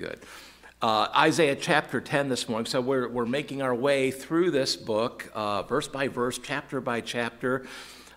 Good. Uh, Isaiah chapter 10 this morning. So we're, we're making our way through this book, uh, verse by verse, chapter by chapter.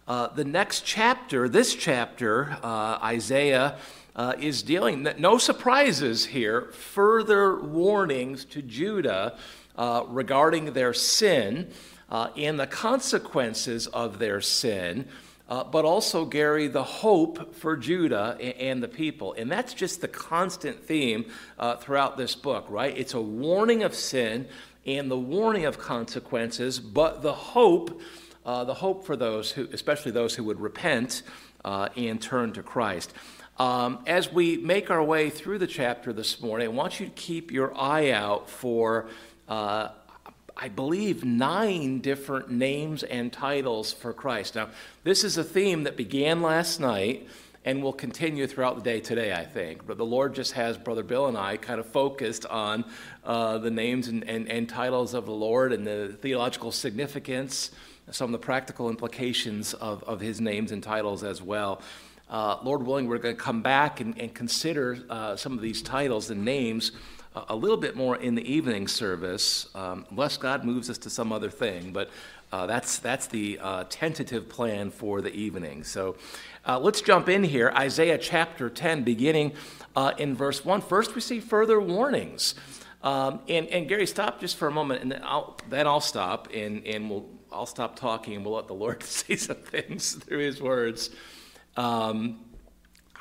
Uh, the next chapter, this chapter, uh, Isaiah uh, is dealing, no surprises here, further warnings to Judah uh, regarding their sin and the consequences of their sin uh, but also, Gary, the hope for Judah and the people. And that's just the constant theme uh, throughout this book, right? It's a warning of sin and the warning of consequences, but the hope, uh, the hope for those who, especially those who would repent uh, and turn to Christ. Um, as we make our way through the chapter this morning, I want you to keep your eye out for uh, I believe, nine different names and titles for Christ. Now, this is a theme that began last night and will continue throughout the day today, I think. But the Lord just has Brother Bill and I kind of focused on uh, the names and, and, and, titles of the Lord and the theological significance, some of the practical implications of, of his names and titles as well. Uh, Lord willing, we're going to come back and, and consider uh, some of these titles and names a little bit more in the evening service, um, unless God moves us to some other thing. But uh, that's, that's the uh, tentative plan for the evening. So uh, let's jump in here. Isaiah chapter 10, beginning uh, in verse 1. First, we see further warnings. Um, and, and Gary, stop just for a moment, and then I'll, then I'll stop, and, and we'll, I'll stop talking, and we'll let the Lord say some things through his words. Um,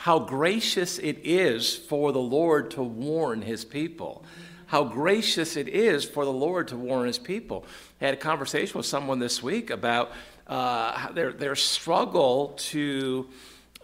how gracious it is for the Lord to warn his people. How gracious it is for the Lord to warn his people. I had a conversation with someone this week about uh, their, their struggle to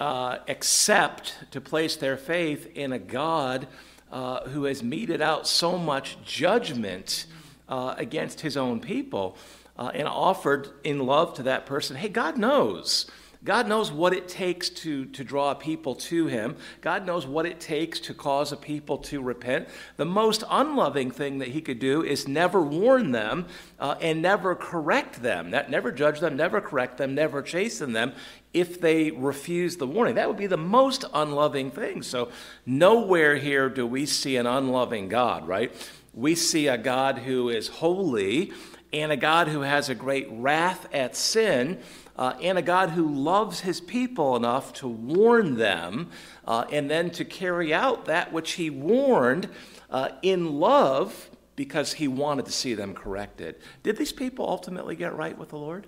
uh, accept, to place their faith in a God uh, who has meted out so much judgment uh, against his own people uh, and offered in love to that person hey, God knows. God knows what it takes to, to draw people to Him. God knows what it takes to cause a people to repent. The most unloving thing that He could do is never warn them uh, and never correct them, that, never judge them, never correct them, never chasten them if they refuse the warning. That would be the most unloving thing. So, nowhere here do we see an unloving God, right? We see a God who is holy and a God who has a great wrath at sin uh, and a God who loves his people enough to warn them uh, and then to carry out that which he warned uh, in love because he wanted to see them corrected. Did these people ultimately get right with the Lord?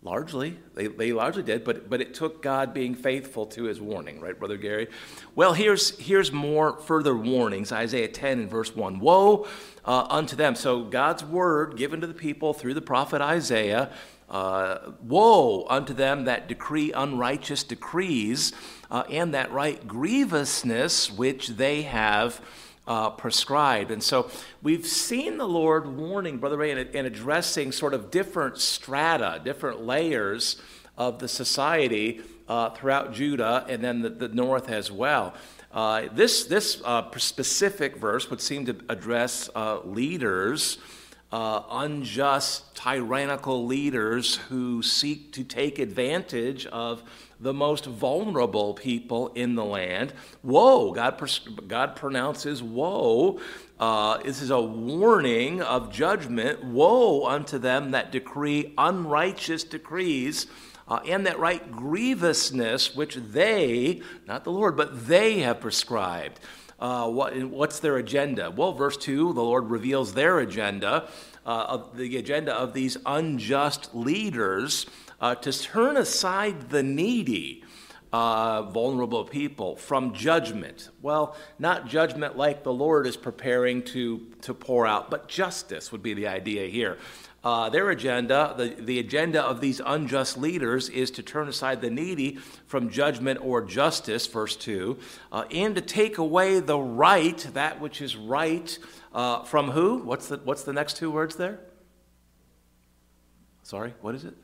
Largely, they, they largely did, but, but it took God being faithful to his warning, right, Brother Gary? Well, here's, here's more further warnings Isaiah 10 and verse 1. Woe uh, unto them. So, God's word given to the people through the prophet Isaiah uh, woe unto them that decree unrighteous decrees, uh, and that write grievousness which they have uh, prescribed. And so we've seen the Lord warning, Brother Ray, and, addressing sort of different strata, different layers of the society uh, throughout Judah and then the, the north as well. Uh, this this uh, specific verse would seem to address leaders uh, unjust, tyrannical leaders who seek to take advantage of the most vulnerable people in the land. Woe! God, God pronounces woe. Uh, this is a warning of judgment. Woe unto them that decree unrighteous decrees. Uh, and that write grievousness which they, not the Lord, but they have prescribed. Uh, what, what's their agenda? Well, verse 2, the Lord reveals their agenda, uh, of the agenda of these unjust leaders uh, to turn aside the needy. Uh, vulnerable people from judgment. Well, not judgment like the Lord is preparing to, to pour out, but justice would be the idea here. Uh, their agenda, the, the agenda of these unjust leaders, is to turn aside the needy from judgment or justice, verse 2, uh, and to take away the right, that which is right, uh, from who? What's the, what's the next two words there? Sorry, what is it?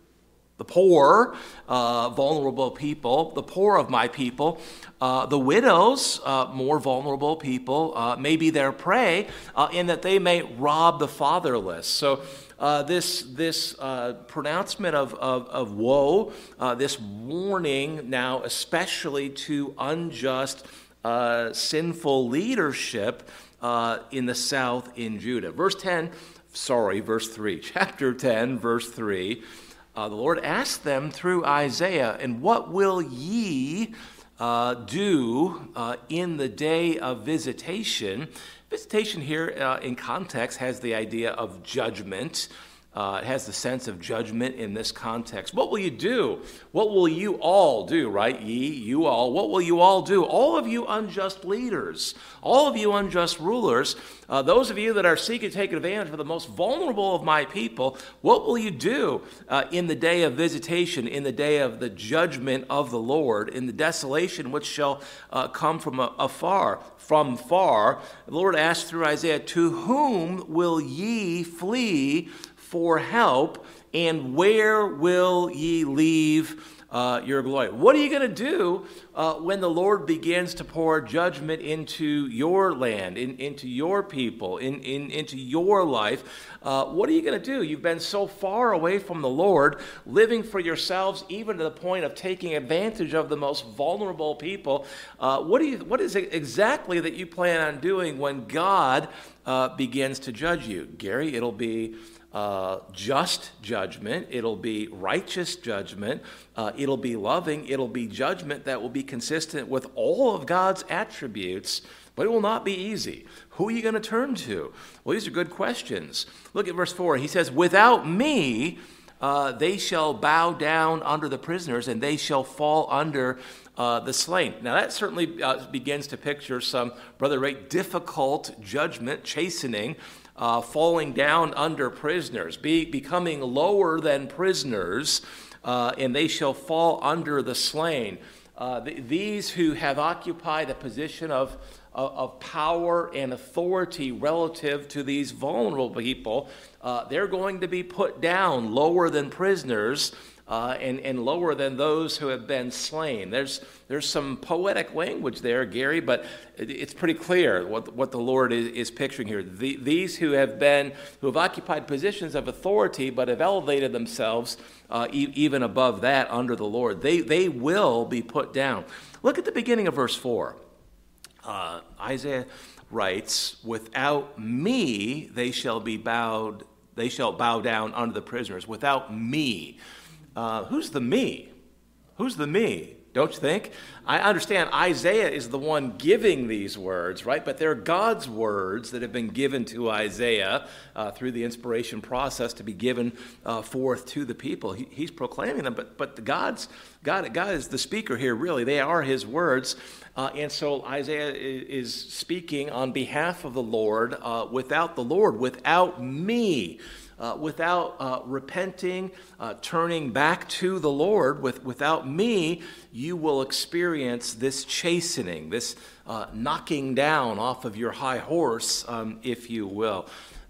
the poor, uh, vulnerable people, the poor of my people, uh, the widows, uh, more vulnerable people, may be their prey, in that they may rob the fatherless. So, uh, this, this pronouncement of, of, of woe, this warning now, especially to unjust, sinful leadership, uh, in the south in Judah. Verse 10, sorry, verse 3, chapter 10, verse 3. Uh, the Lord asked them through Isaiah, And what will ye uh, do uh, in the day of visitation? Visitation here uh, in context has the idea of judgment. Uh, it has the sense of judgment in this context. What will you do? What will you all do, right? Ye, you all. What will you all do? All of you unjust leaders, all of you unjust rulers, uh, those of you that are seeking to take advantage of the most vulnerable of my people, what will you do uh, in the day of visitation, in the day of the judgment of the Lord, in the desolation which shall uh, come from afar? From far, the Lord asked through Isaiah, To whom will ye flee? For help, and where will ye leave uh, your glory? What are you going to do uh, when the Lord begins to pour judgment into your land, in, into your people, in, in, into your life? Uh, what are you going to do? You've been so far away from the Lord, living for yourselves, even to the point of taking advantage of the most vulnerable people. Uh, what, do you, what is it exactly that you plan on doing when God uh, begins to judge you? Gary, it'll be uh, just judgment, it'll be righteous judgment, uh, it'll be loving, it'll be judgment that will be consistent with all of God's attributes, but it will not be easy. Who are you going to turn to? Well, these are good questions. Look at verse 4. He says, Without me, uh, they shall bow down under the prisoners, and they shall fall under uh, the slain. Now, that certainly uh, begins to picture some, Brother Ray, difficult judgment, chastening uh, falling down under prisoners, be, becoming lower than prisoners, uh, and they shall fall under the slain. Uh, th- these who have occupied a position of, of, of, power and authority relative to these vulnerable people, uh, they're going to be put down lower than prisoners uh, and, and lower than those who have been slain. There's, there's some poetic language there, Gary, but it's pretty clear what, what the Lord is, is picturing here. The, these who have been, who have occupied positions of authority but have elevated themselves uh, e- even above that under the Lord, they, they will be put down. Look at the beginning of verse 4. Uh, Isaiah writes, Without me they shall be bowed, they shall bow down under the prisoners. Without me. Uh, who's the me? Who's the me? Don't you think? I understand Isaiah is the one giving these words, right? But they're God's words that have been given to Isaiah uh, through the inspiration process to be given uh, forth to the people. He, he's proclaiming them, but but the God's God God is the speaker here. Really, they are His words, uh, and so Isaiah is speaking on behalf of the Lord. Uh, without the Lord, without me uh, without uh, repenting, uh, turning back to the Lord, with, without me, you will experience this chastening, this uh, knocking down off of your high horse, um, if you will.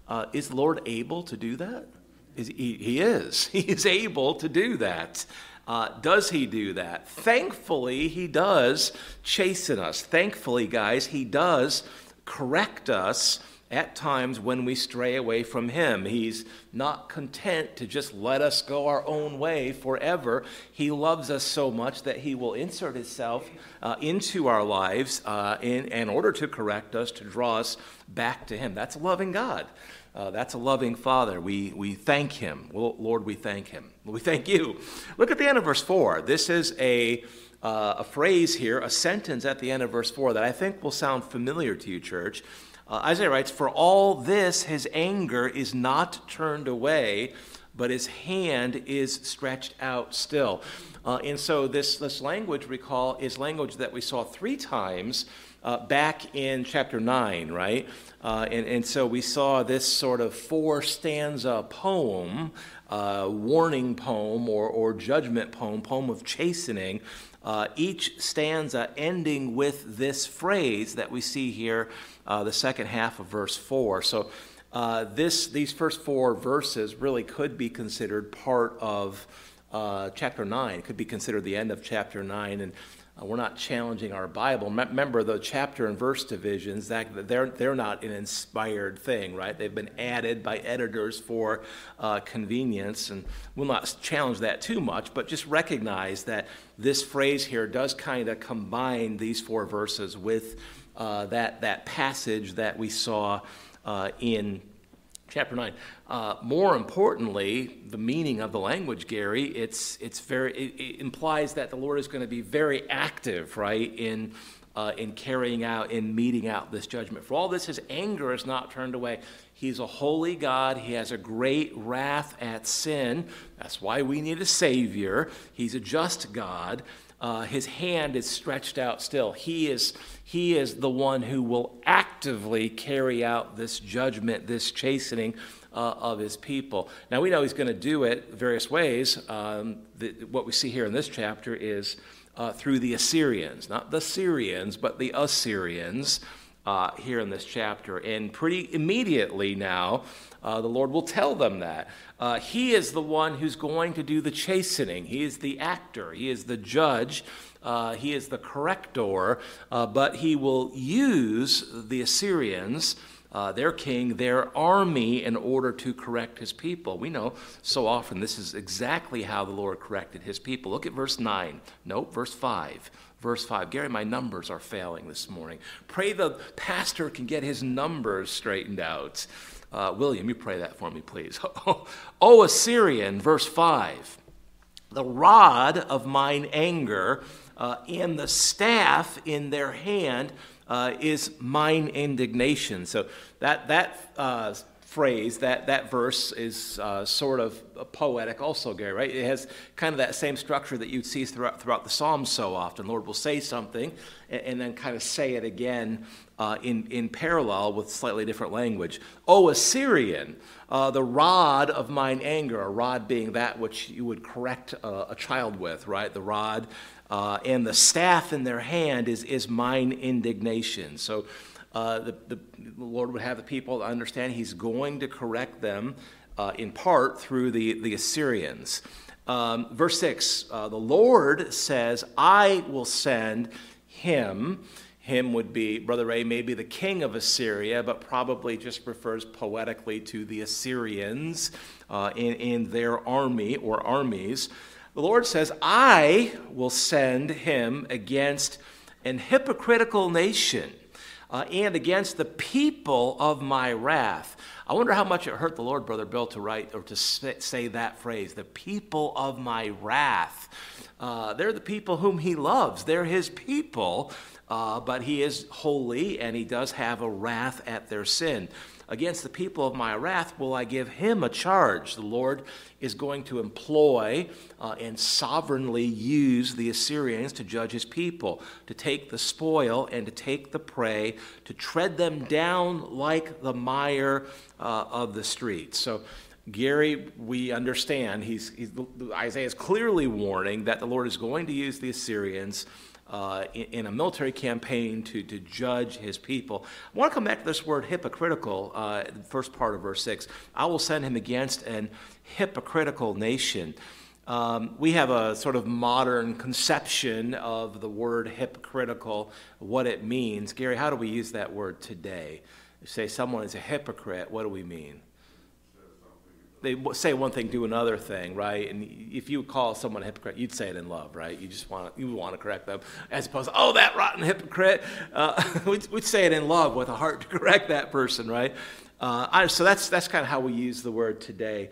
Uh, is Lord able to do that? Is, he, he is. He is able to do that. Uh, does he do that? Thankfully, he does chasten us. Thankfully, guys, he does correct us at times when we stray away from Him. He's not content to just let us go our own way forever. He loves us so much that He will insert Himself uh, into our lives uh, in, in order to correct us, to draw us back to Him. That's a loving God. Uh, that's a loving Father. We, we thank Him. Lord, we thank Him. We thank you. Look at the end of verse 4. This is a uh, a phrase here, a sentence at the end of verse 4 that I think will sound familiar to you, church. Uh, Isaiah writes, For all this his anger is not turned away, but his hand is stretched out still. Uh, and so this, this language, recall, is language that we saw three times uh, back in chapter 9, right? Uh, and, and so we saw this sort of four stanza poem, uh, warning poem or, or judgment poem, poem of chastening, uh, each stanza ending with this phrase that we see here, uh, the second half of verse 4. So, uh, this, these first four verses really could be considered part of uh, chapter 9, it could be considered the end of chapter 9. And uh, we're not challenging our Bible. Remember the chapter and verse divisions, that they're, they're not an inspired thing, right? They've been added by editors for uh, convenience, and we'll not challenge that too much, but just recognize that this phrase here does kind of combine these four verses with uh, that, that passage that we saw uh, in chapter 9. Uh, more importantly, the meaning of the language, Gary, it's, it's very, it, it implies that the Lord is going to be very active, right, in, uh, in carrying out, in meeting out this judgment. For all this, his anger is not turned away. He's a holy God. He has a great wrath at sin. That's why we need a Savior. He's a just God. Uh, his hand is stretched out still. He is, he is the one who will actively carry out this judgment, this chastening uh, of his people. Now, we know he's going to do it various ways. Um, the, what we see here in this chapter is uh, through the Assyrians, not the Syrians, but the Assyrians. Uh, here in this chapter. And pretty immediately now, uh, the Lord will tell them that. Uh, he is the one who's going to do the chastening. He is the actor, he is the judge, uh, he is the corrector, uh, but he will use the Assyrians. Uh, their king, their army, in order to correct his people. We know so often this is exactly how the Lord corrected his people. Look at verse 9. Nope, verse 5. Verse 5. Gary, my numbers are failing this morning. Pray the pastor can get his numbers straightened out. Uh, William, you pray that for me, please. o Assyrian, verse 5. The rod of mine anger uh, and the staff in their hand uh, is mine indignation. So that, that uh, phrase, that, that verse is uh, sort of poetic also, Gary, right? It has kind of that same structure that you'd see throughout, throughout the Psalms so often. Lord will say something and, and then kind of say it again uh, in, in parallel with slightly different language. O Assyrian, uh, the rod of mine anger, a rod being that which you would correct a, a child with, right? The rod uh, and the staff in their hand is, is mine indignation. So uh, the, the, Lord would have the people understand He's going to correct them uh, in part through the, the Assyrians. Um, verse 6 uh, the Lord says, I will send him. Him would be, Brother Ray, maybe the king of Assyria, but probably just refers poetically to the Assyrians uh, in, in their army or armies. The Lord says, I will send him against an hypocritical nation uh, and against the people of my wrath. I wonder how much it hurt the Lord, Brother Bill, to write or to say that phrase, the people of my wrath. Uh, they're the people whom he loves, they're his people, uh, but he is holy and he does have a wrath at their sin. Against the people of my wrath will I give him a charge. The Lord is going to employ uh, and sovereignly use the Assyrians to judge his people, to take the spoil and to take the prey, to tread them down like the mire uh, of the streets. So, Gary, we understand he's, he's, Isaiah is clearly warning that the Lord is going to use the Assyrians uh, in, in, a military campaign to, to judge his people. I want to come back to this word hypocritical, uh, the first part of verse 6. I will send him against an hypocritical nation. Um, we have a sort of modern conception of the word hypocritical, what it means. Gary, how do we use that word today? You say someone is a hypocrite, what do we mean? They say one thing, do another thing, right? And if you call someone a hypocrite, you'd say it in love, right? You just want to, you want to correct them, as opposed to, oh, that rotten hypocrite. Uh, we'd, we'd, say it in love with a heart to correct that person, right? Uh, I, so that's that's kind of how we use the word today.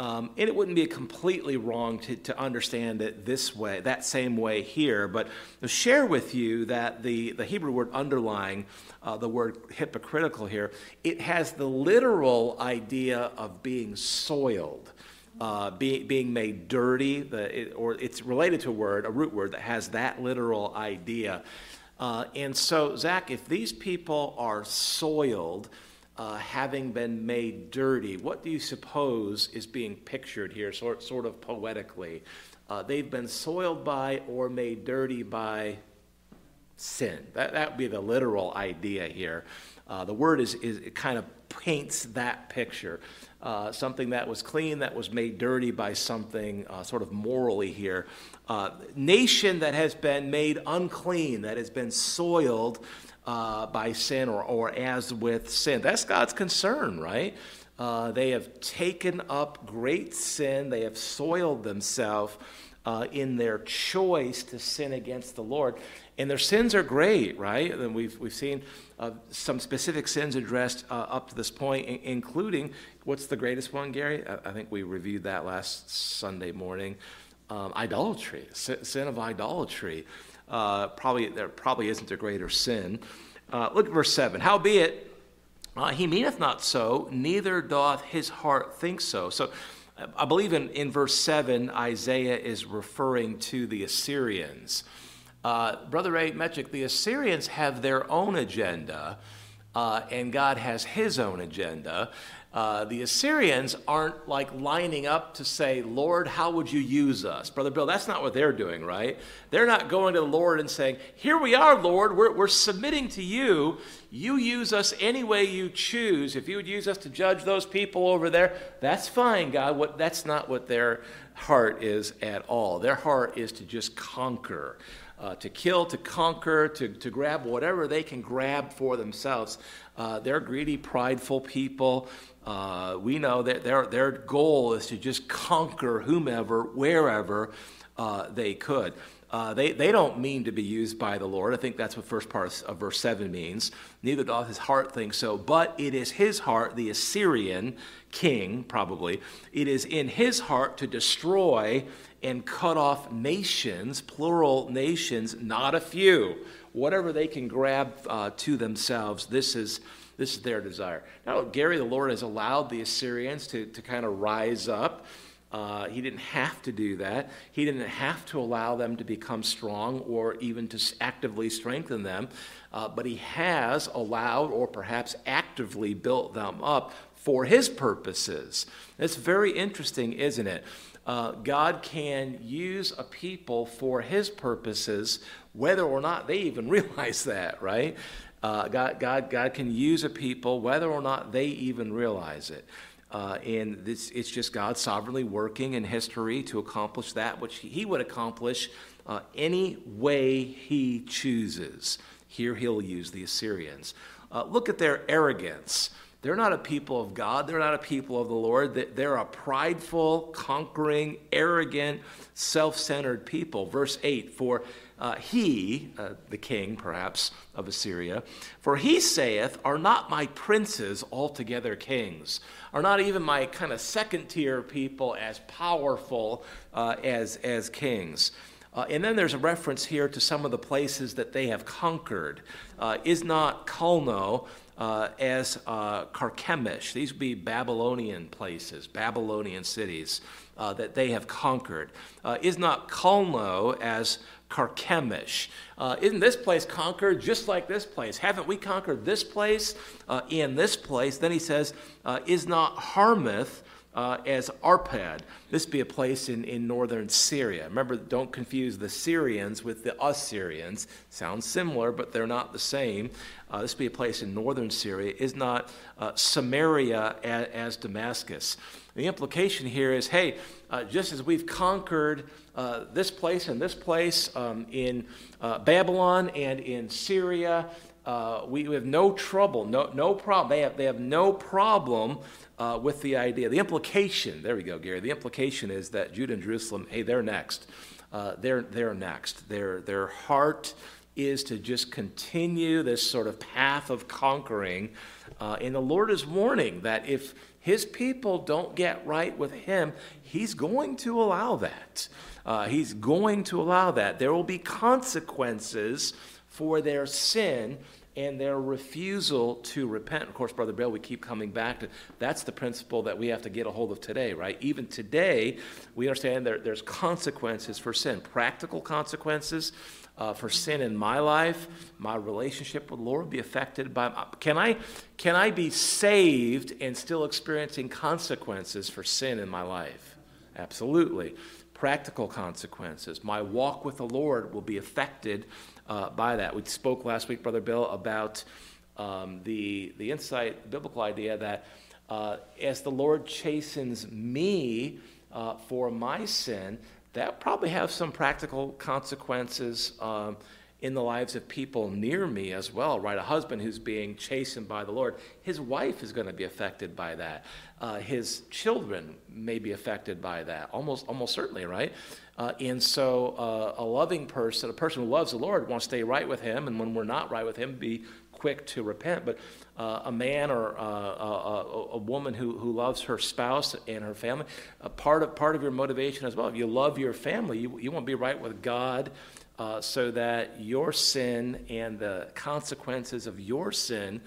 Um, and it wouldn't be completely wrong to, to understand it this way, that same way here. But to share with you that the, the Hebrew word underlying uh, the word hypocritical here, it has the literal idea of being soiled. Uh, be, being made dirty, the, it, or it's related to a word, a root word that has that literal idea. Uh, and so, Zach, if these people are soiled, uh, having been made dirty. What do you suppose is being pictured here, sort, sort of poetically? Uh, they've been soiled by or made dirty by sin. That, that would be the literal idea here. Uh, the word is, is it kind of paints that picture. Uh, something that was clean that was made dirty by something uh, sort of morally here. Uh, nation that has been made unclean, that has been soiled uh, by sin or, or as with sin. That's God's concern, right? Uh, they have taken up great sin, they have soiled themselves uh, in their choice to sin against the Lord. And their sins are great, right? And we've, we've seen uh, some specific sins addressed uh, up to this point, I- including what's the greatest one, Gary? I, I think we reviewed that last Sunday morning. Um, idolatry, sin, sin, of idolatry. Uh, probably there probably isn't a greater sin. Uh, look at verse seven. Howbeit, uh, he meaneth not so, neither doth his heart think so. So I believe in, in verse 7, Isaiah is referring to the Assyrians. Uh, Brother Ray Metric, the Assyrians have their own agenda, uh, and God has his own agenda. Uh, the Assyrians aren't like lining up to say, Lord, how would you use us? Brother Bill, that's not what they're doing, right? They're not going to the Lord and saying, Here we are, Lord, we're, we're submitting to you. You use us any way you choose. If you would use us to judge those people over there, that's fine, God. What, that's not what their heart is at all. Their heart is to just conquer. Uh, to kill, to conquer, to, to grab whatever they can grab for themselves. Uh, they're greedy, prideful people. Uh, we know that their, their goal is to just conquer whomever, wherever uh, they could. Uh, they, they don't mean to be used by the Lord. I think that's what first part of verse 7 means. Neither doth his heart think so, but it is his heart, the Assyrian king, probably, it is in his heart to destroy and cut off nations, plural nations, not a few. Whatever they can grab uh, to themselves, this is this is their desire. Now, Gary, the Lord has allowed the Assyrians to, to kind of rise up. Uh, he didn't have to do that. He didn't have to allow them to become strong or even to actively strengthen them. Uh, but he has allowed or perhaps actively built them up for his purposes. It's very interesting, isn't it? Uh, God can use a people for his purposes, whether or not they even realize that, right? Uh, God, God, God can use a people whether or not they even realize it. Uh, and this, it's just God sovereignly working in history to accomplish that which He would accomplish uh, any way He chooses. Here He'll use the Assyrians. Uh, look at their arrogance. They're not a people of God. They're not a people of the Lord. They're a prideful, conquering, arrogant, self centered people. Verse 8 For uh, he, uh, the king perhaps of Assyria, for he saith, Are not my princes altogether kings? Are not even my kind of second tier people as powerful uh, as, as kings? Uh, and then there's a reference here to some of the places that they have conquered. Uh, is not Calno uh, as Carchemish. These would be Babylonian places, Babylonian cities that they have conquered. Is not Calno as Carchemish. Uh, isn't this place conquered just like this place? Haven't we conquered this place uh, this place? Then he says, uh, Is not Hamath uh, as Arpad? This be a place in, in northern Syria. Remember, don't confuse the Syrians with the Assyrians. Sounds similar, but they're not the same. Uh, this be a place in northern Syria. Is not uh, Samaria as, as Damascus? The implication here is hey, uh, just as we've conquered uh, this place and this place um, in uh, Babylon and in Syria, uh, we, we, have no trouble, no, no problem. They have, they have no problem uh, with the idea. The implication, there we go, Gary. The implication is that Judah and Jerusalem, hey, they're next. Uh, they're, they're next. Their, their heart is to just continue this sort of path of conquering. and the Lord is warning that if his people don't get right with him, he's going to allow that. Uh, he's going to allow that. There will be consequences for their sin and their refusal to repent. Of course, Brother Bill, we keep coming back to that's the principle that we have to get a hold of today, right? Even today, we understand there, there's consequences for sin, practical consequences uh, for sin in my life, my relationship with the Lord be affected by. Can I, can I be saved and still experiencing consequences for sin in my life? Absolutely. Practical consequences. My walk with the Lord will be affected uh, by that. We spoke last week, Brother Bill, about um, the, the insight, biblical idea that uh, as the Lord chastens me uh, for my sin, that probably have some practical consequences um, in the lives of people near me as well, right? A husband who's being chastened by the Lord, his wife is going to be affected by that. Uh, his children may be affected by that, almost, almost certainly, right? Uh, and so uh, a loving person, a person who loves the Lord, wants to stay right with him, and when we're not right with him, be quick to repent. But uh, a man or uh, a, a, woman who, who loves her spouse and her family, part, of, part of your motivation as well, if you love your family, you, you want to be right with God uh, so that your sin and the consequences of your sin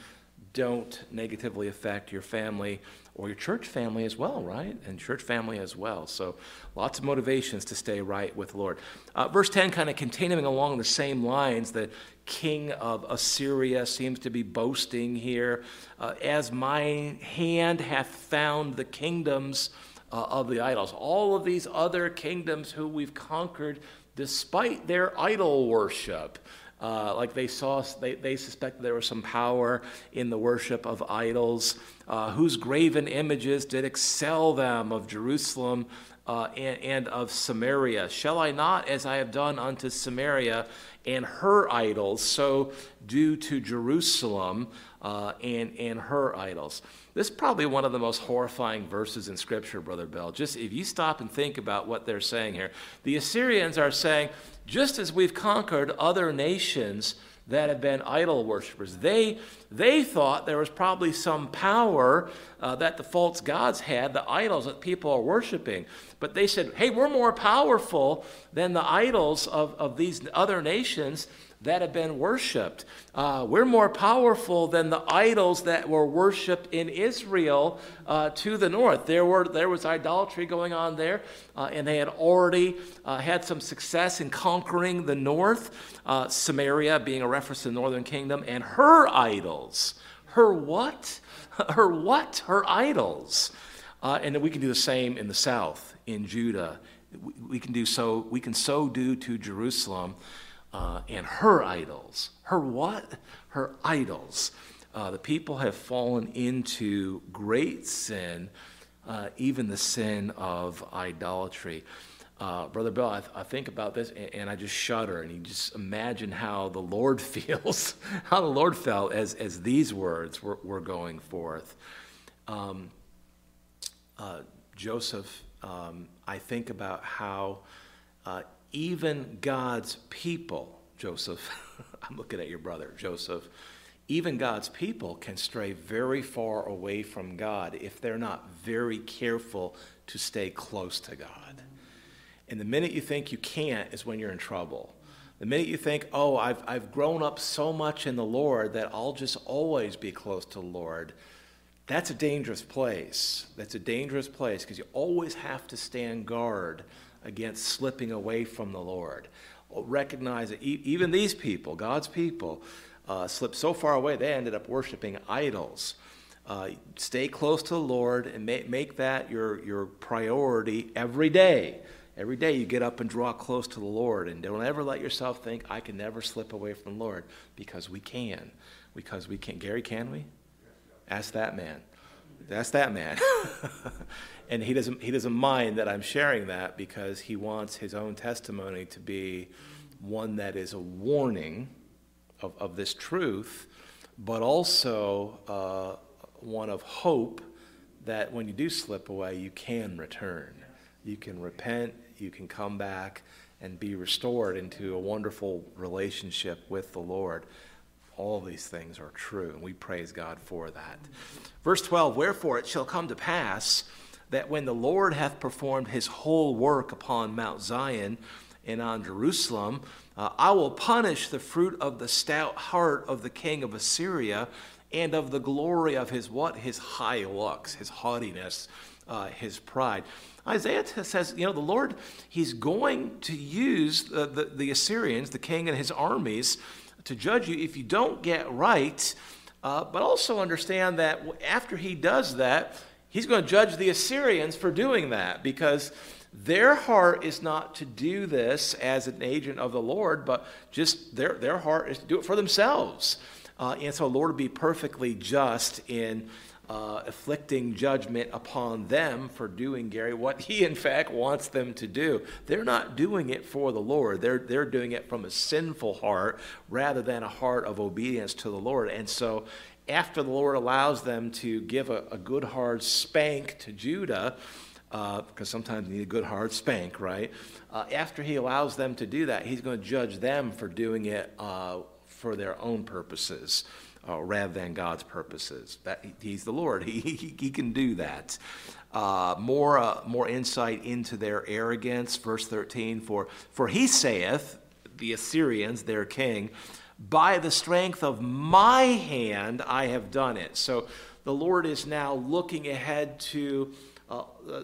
don't negatively affect your family or your church family as well, right? And church family as well. So lots of motivations to stay right with the Lord. Uh, verse 10, kind of continuing along the same lines, the king of Assyria seems to be boasting here. Uh, As my hand hath found the kingdoms uh, of the idols, all of these other kingdoms who we've conquered despite their idol worship. Uh, like they saw, they, they suspected there was some power in the worship of idols, uh, whose graven images did excel them of Jerusalem uh, and, and of Samaria. Shall I not, as I have done unto Samaria and her idols, so do to Jerusalem uh, and, and her idols? This is probably one of the most horrifying verses in Scripture, Brother Bell. Just if you stop and think about what they're saying here, the Assyrians are saying, just as we've conquered other nations that have been idol worshippers, they, they thought there was probably some power uh, that the false gods had, the idols that people are worshiping. But they said, hey, we're more powerful than the idols of, of these other nations that have been worshiped. Uh, we're more powerful than the idols that were worshiped in Israel uh, to the north. There, were, there was idolatry going on there, uh, and they had already uh, had some success in conquering the north, uh, Samaria being a reference to the northern kingdom, and her idols. Her what? Her what? Her idols. Uh, and we can do the same in the south, in Judah. We can do so. We can so do to Jerusalem uh, and her idols. Her what? Her idols. Uh, the people have fallen into great sin, uh, even the sin of idolatry. Uh, Brother Bill, I, th- I, think about this and, and, I just shudder, and you just imagine how the Lord feels, how the Lord felt as, as these words were, were going forth. Um, uh, Joseph, um, I think about how uh, even God's people, Joseph, I'm looking at your brother, Joseph, even God's people can stray very far away from God if they're not very careful to stay close to God. And the minute you think you can't is when you're in trouble. The minute you think, oh, I've, I've grown up so much in the Lord that I'll just always be close to the Lord, that's a dangerous place. That's a dangerous place because you always have to stand guard against slipping away from the Lord. Recognize that even these people, God's people, uh, slipped so far away they ended up worshiping idols. Uh, stay close to the Lord and make, make that your, your priority every day. Every day you get up and draw close to the Lord, and don't ever let yourself think, I can never slip away from the Lord, because we can. Because we can. Gary, can we? Ask that man. That's that man. and he doesn't, he doesn't mind that I'm sharing that because he wants his own testimony to be one that is a warning of, of this truth, but also uh, one of hope that when you do slip away, you can return. You can repent, you can come back and be restored into a wonderful relationship with the Lord. All these things are true, and we praise God for that. Verse 12 Wherefore it shall come to pass that when the Lord hath performed his whole work upon Mount Zion and on Jerusalem, uh, I will punish the fruit of the stout heart of the king of Assyria and of the glory of his what? His high looks, his haughtiness, uh, his pride. Isaiah says, you know, the Lord, he's going to use the, the, the Assyrians, the king and his armies, to judge you if you don't get right. Uh, but also understand that after he does that, he's going to judge the Assyrians for doing that because their heart is not to do this as an agent of the Lord, but just their, their heart is to do it for themselves. Uh, and so, Lord be perfectly just in uh, afflicting judgment upon them for doing, Gary, what he in fact wants them to do. They're not doing it for the Lord, they're, they're doing it from a sinful heart rather than a heart of obedience to the Lord. And so, after the Lord allows them to give a, a good hard spank to Judah, because uh, sometimes you need a good hard spank, right? Uh, after he allows them to do that, he's going to judge them for doing it uh, for their own purposes uh, rather than God's purposes. That He's the Lord. He, he, he can do that. Uh, more, uh, more insight into their arrogance. Verse 13 For, for he saith, the Assyrians, their king, by the strength of my hand I have done it. So the Lord is now looking ahead to, uh, uh,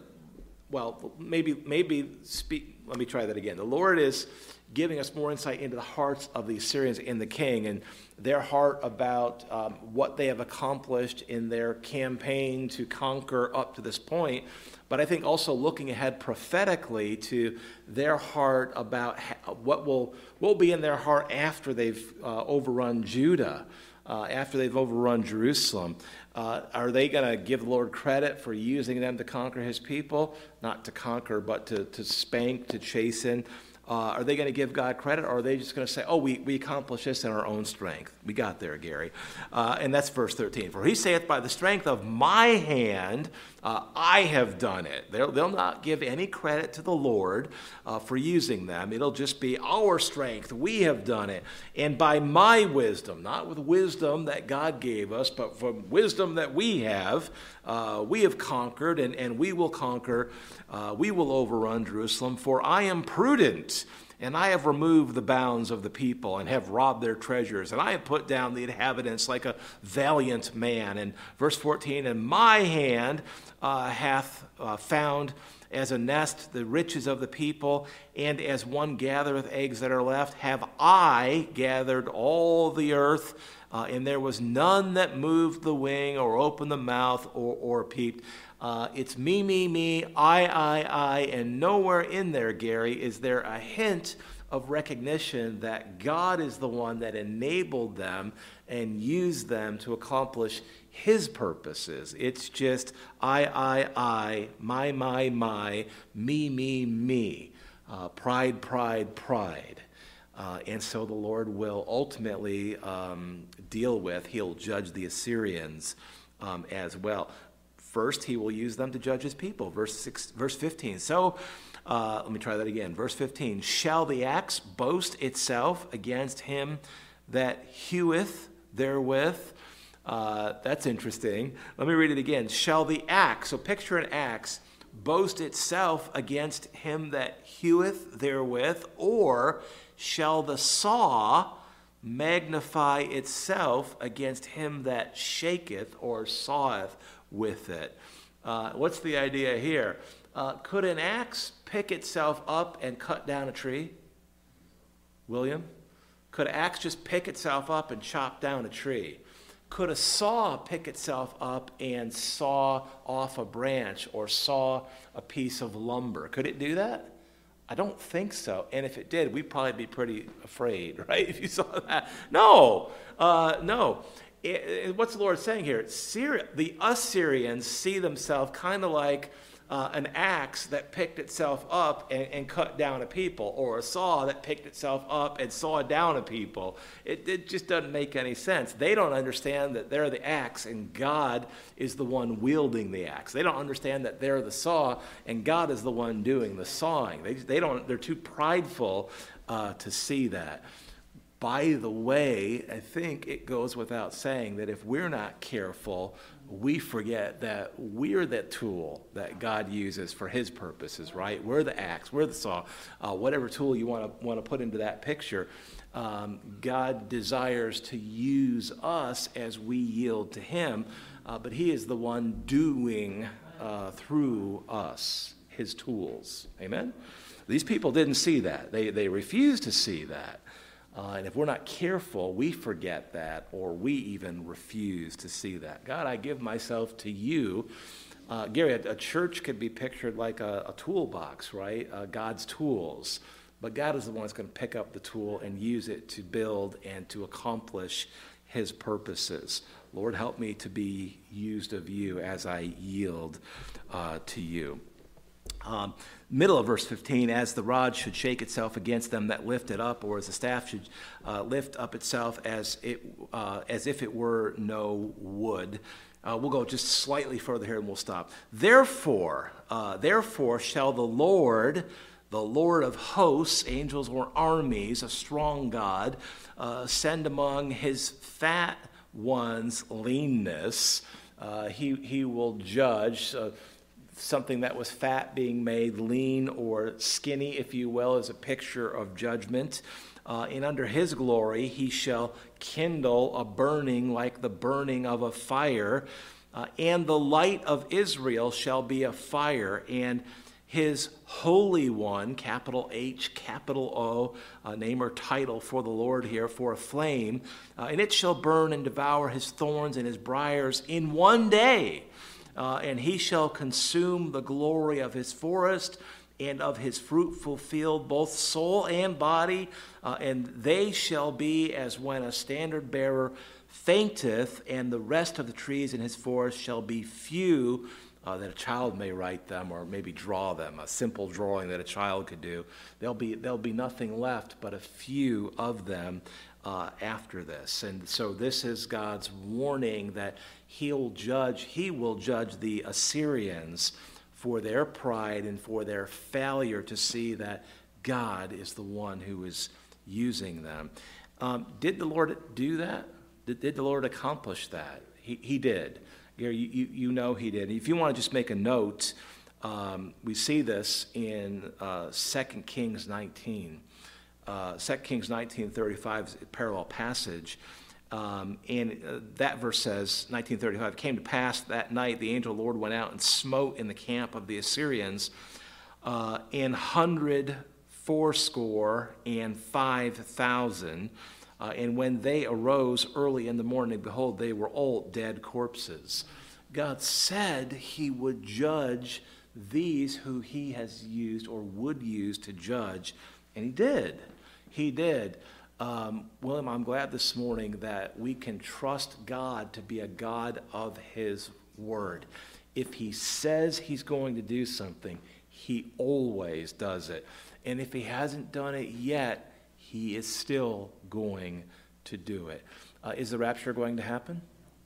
well, maybe, maybe speak, let me try that again. The Lord is giving us more insight into the hearts of the Assyrians and the king and their heart about um, what they have accomplished in their campaign to conquer up to this point. But I think also looking ahead prophetically to their heart about what will, will be in their heart after they've uh, overrun Judah. Uh, after they've overrun Jerusalem. Uh, are they going to give the Lord credit for using them to conquer his people? Not to conquer, but to, to spank, to chasten. Uh, are they going to give God credit, or are they just going to say, oh, we, we accomplished this in our own strength? We got there, Gary. Uh, and that's verse 13. For he saith, by the strength of my hand, uh, I have done it. They'll, they'll not give any credit to the Lord uh, for using them. It'll just be our strength. We have done it. And by my wisdom, not with wisdom that God gave us, but from wisdom that we have, uh, we have conquered and, and we will conquer. Uh, we will overrun Jerusalem. For I am prudent and I have removed the bounds of the people and have robbed their treasures, and I have put down the inhabitants like a valiant man. And verse 14, and my hand uh, hath uh, found as a nest the riches of the people, and as one gathereth eggs that are left, have I gathered all the earth. Uh, and there was none that moved the wing or opened the mouth or, or peeped. Uh, it's me, me, me, I, I, I, and nowhere in there, Gary, is there a hint of recognition that God is the one that enabled them and used them to accomplish his purposes. It's just I, I, I, my, my, my, me, me, me, uh, pride, pride, pride. Uh, and so the Lord will ultimately um, deal with, he'll judge the Assyrians um, as well. First, he will use them to judge his people. Verse, six, verse 15. So, uh, let me try that again. Verse 15. Shall the axe boast itself against him that heweth therewith? Uh, that's interesting. Let me read it again. Shall the axe, so picture an axe, boast itself against him that heweth therewith, or shall the saw magnify itself against him that shaketh or saweth with it? Uh, what's the idea here? Uh, could an axe pick itself up and cut down a tree? William? Could an axe just pick itself up and chop down a tree? Could a saw pick itself up and saw off a branch or saw a piece of lumber? Could it do that? I don't think so. And if it did, we'd probably be pretty afraid, right? If you saw that. No, uh, no. It, what's the Lord saying here? Syria, the Assyrians see themselves kind of like uh, an axe that picked itself up and, and, cut down a people, or a saw that picked itself up and sawed down a people. It, it just doesn't make any sense. They don't understand that they're the axe and God is the one wielding the axe. They don't understand that they're the saw and God is the one doing the sawing. They, they don't, they're too prideful uh, to see that. By the way, I think it goes without saying that if we're not careful, we forget that we're that tool that God uses for His purposes, right? We're the axe, we're the saw, uh, whatever tool you want to want to put into that picture. Um, God desires to use us as we yield to Him, uh, but He is the one doing uh, through us His tools. Amen. These people didn't see that; they they refused to see that. Uh, and if we're not careful, we forget that or we even refuse to see that. God, I give myself to you. Uh, Gary, a, a, church could be pictured like a, a toolbox, right? Uh, God's tools. But God is the one that's going to pick up the tool and use it to build and to accomplish his purposes. Lord, help me to be used of you as I yield uh, to you. Um, middle of verse 15, as the rod should shake itself against them that lift it up, or as the staff should uh, lift up itself as, it, uh, as if it were no wood. Uh, we'll go just slightly further here and we'll stop. Therefore, uh, therefore shall the Lord, the Lord of hosts, angels or armies, a strong God, uh, send among his fat one's leanness. Uh, he, he will judge something that was fat being made lean or skinny, if you will, is a picture of judgment. Uh, and under his glory he shall kindle a burning like the burning of a fire. Uh, and the light of Israel shall be a fire, and his Holy One, capital H, capital O, uh, name or title for the Lord here, for a flame, uh, and it shall burn and devour his thorns and his briers in one day. Uh, and he shall consume the glory of his forest and of his fruitful field, both soul and body, uh, and they shall be as when a standard bearer fainteth, and the rest of the trees in his forest shall be few uh, that a child may write them or maybe draw them, a simple drawing that a child could do. There'll be, there'll be nothing left but a few of them uh, after this. And so this is God's warning that he'll judge, he will judge the Assyrians for their pride and for their failure to see that God is the one who is using them. Um, did the Lord do that? Did, did the Lord accomplish that? He, he did. You, you, you know he did. If you want to just make a note, um, we see this in uh, 2 Kings 19. Uh, 2 Kings 19:35 is a parallel passage. Um, and uh, that verse says, 1935, came to pass that night the angel of the Lord went out and smote in the camp of the Assyrians uh, hundred fourscore and five thousand. Uh, and when they arose early in the morning, behold, they were all dead corpses. God said he would judge these who he has used or would use to judge, and he did. He did. Um, William, I'm glad this morning that we can trust God to be a God of his word. If he says he's going to do something, he always does it. And if he hasn't done it yet, he is still going to do it. Uh, is the rapture going to happen?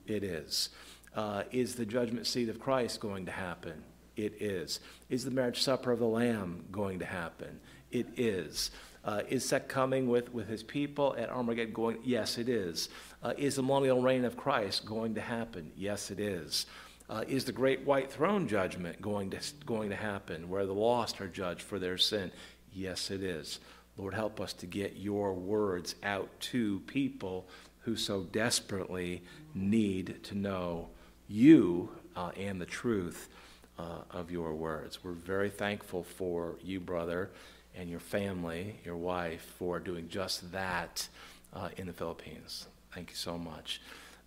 It is. Uh, is the judgment seat of Christ going to happen? It is. Is the marriage supper of the Lamb going to happen? It is. Uh, is that coming with, with his people at Armageddon going? Yes, it is. Uh, is the millennial reign of Christ going to happen? Yes, it is. Uh, is the great white throne judgment going to, going to happen where the lost are judged for their sin? Yes, it is. Lord, help us to get your words out to people who so desperately need to know you uh, and the truth uh, of your words. We're very thankful for you, brother, and your family, your wife, for doing just that uh, in the Philippines. Thank you so much.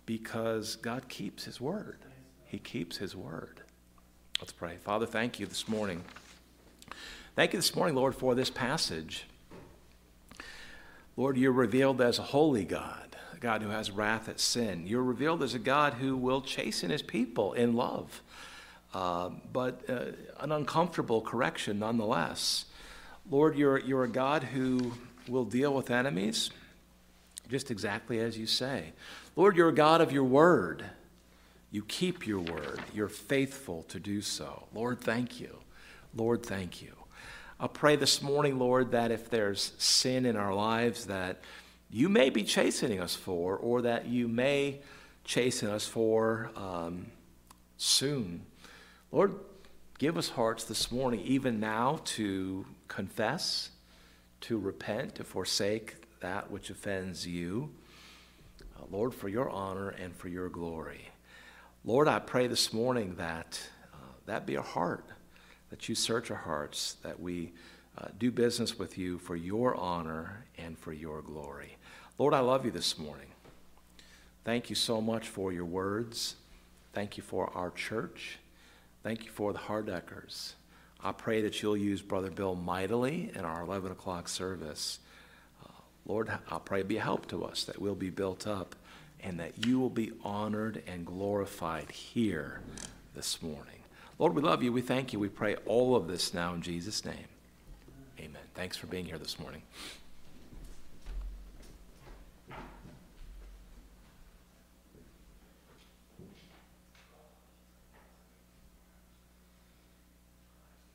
Because God keeps his word, he keeps his word. Let's pray. Father, thank you this morning. Thank you this morning, Lord, for this passage. Lord, you're revealed as a holy God, a God who has wrath at sin. You're revealed as a God who will chasten his people in love, uh, but uh, an uncomfortable correction nonetheless. Lord, you're, you're a God who will deal with enemies just exactly as you say. Lord, you're a God of your word. You keep your word. You're faithful to do so. Lord, thank you. Lord, thank you. I pray this morning, Lord, that if there's sin in our lives that you may be chastening us for, or that you may chasten us for um, soon, Lord, give us hearts this morning, even now, to confess, to repent, to forsake that which offends you. Uh, Lord, for your honor and for your glory. Lord, I pray this morning that uh, that be a heart that you search our hearts, that we uh, do business with you for your honor and for your glory. Lord, I love you this morning. Thank you so much for your words. Thank you for our church. Thank you for the Hardeckers. I pray that you'll use Brother Bill mightily in our 11 o'clock service. Uh, Lord, I pray be a help to us, that we'll be built up and that you will be honored and glorified here this morning. Lord, we love you. We thank you. We pray all of this now in Jesus' name. Amen. Thanks for being here this morning.